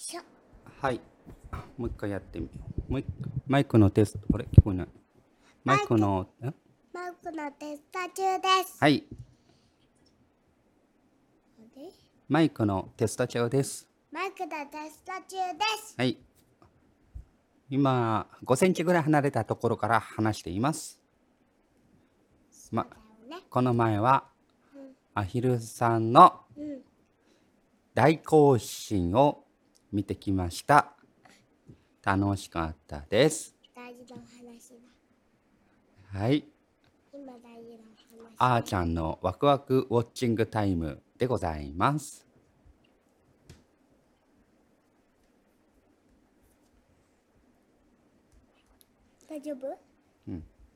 いしょはい。もう一回やってみよう。もう一マイクのテスト。これ聞こえない。マイクの、んマイクのテスト中ですはい。マイクのテスト中です。マイクのテスト中ですはい。今、5センチぐらい離れたところから話しています。ま、この前は、アヒルさんのうん大行進を見てきました。楽しかったです。大事な話だはい。今大事な話あーちゃんのワクワクウォッチングタイムでございます。大丈夫？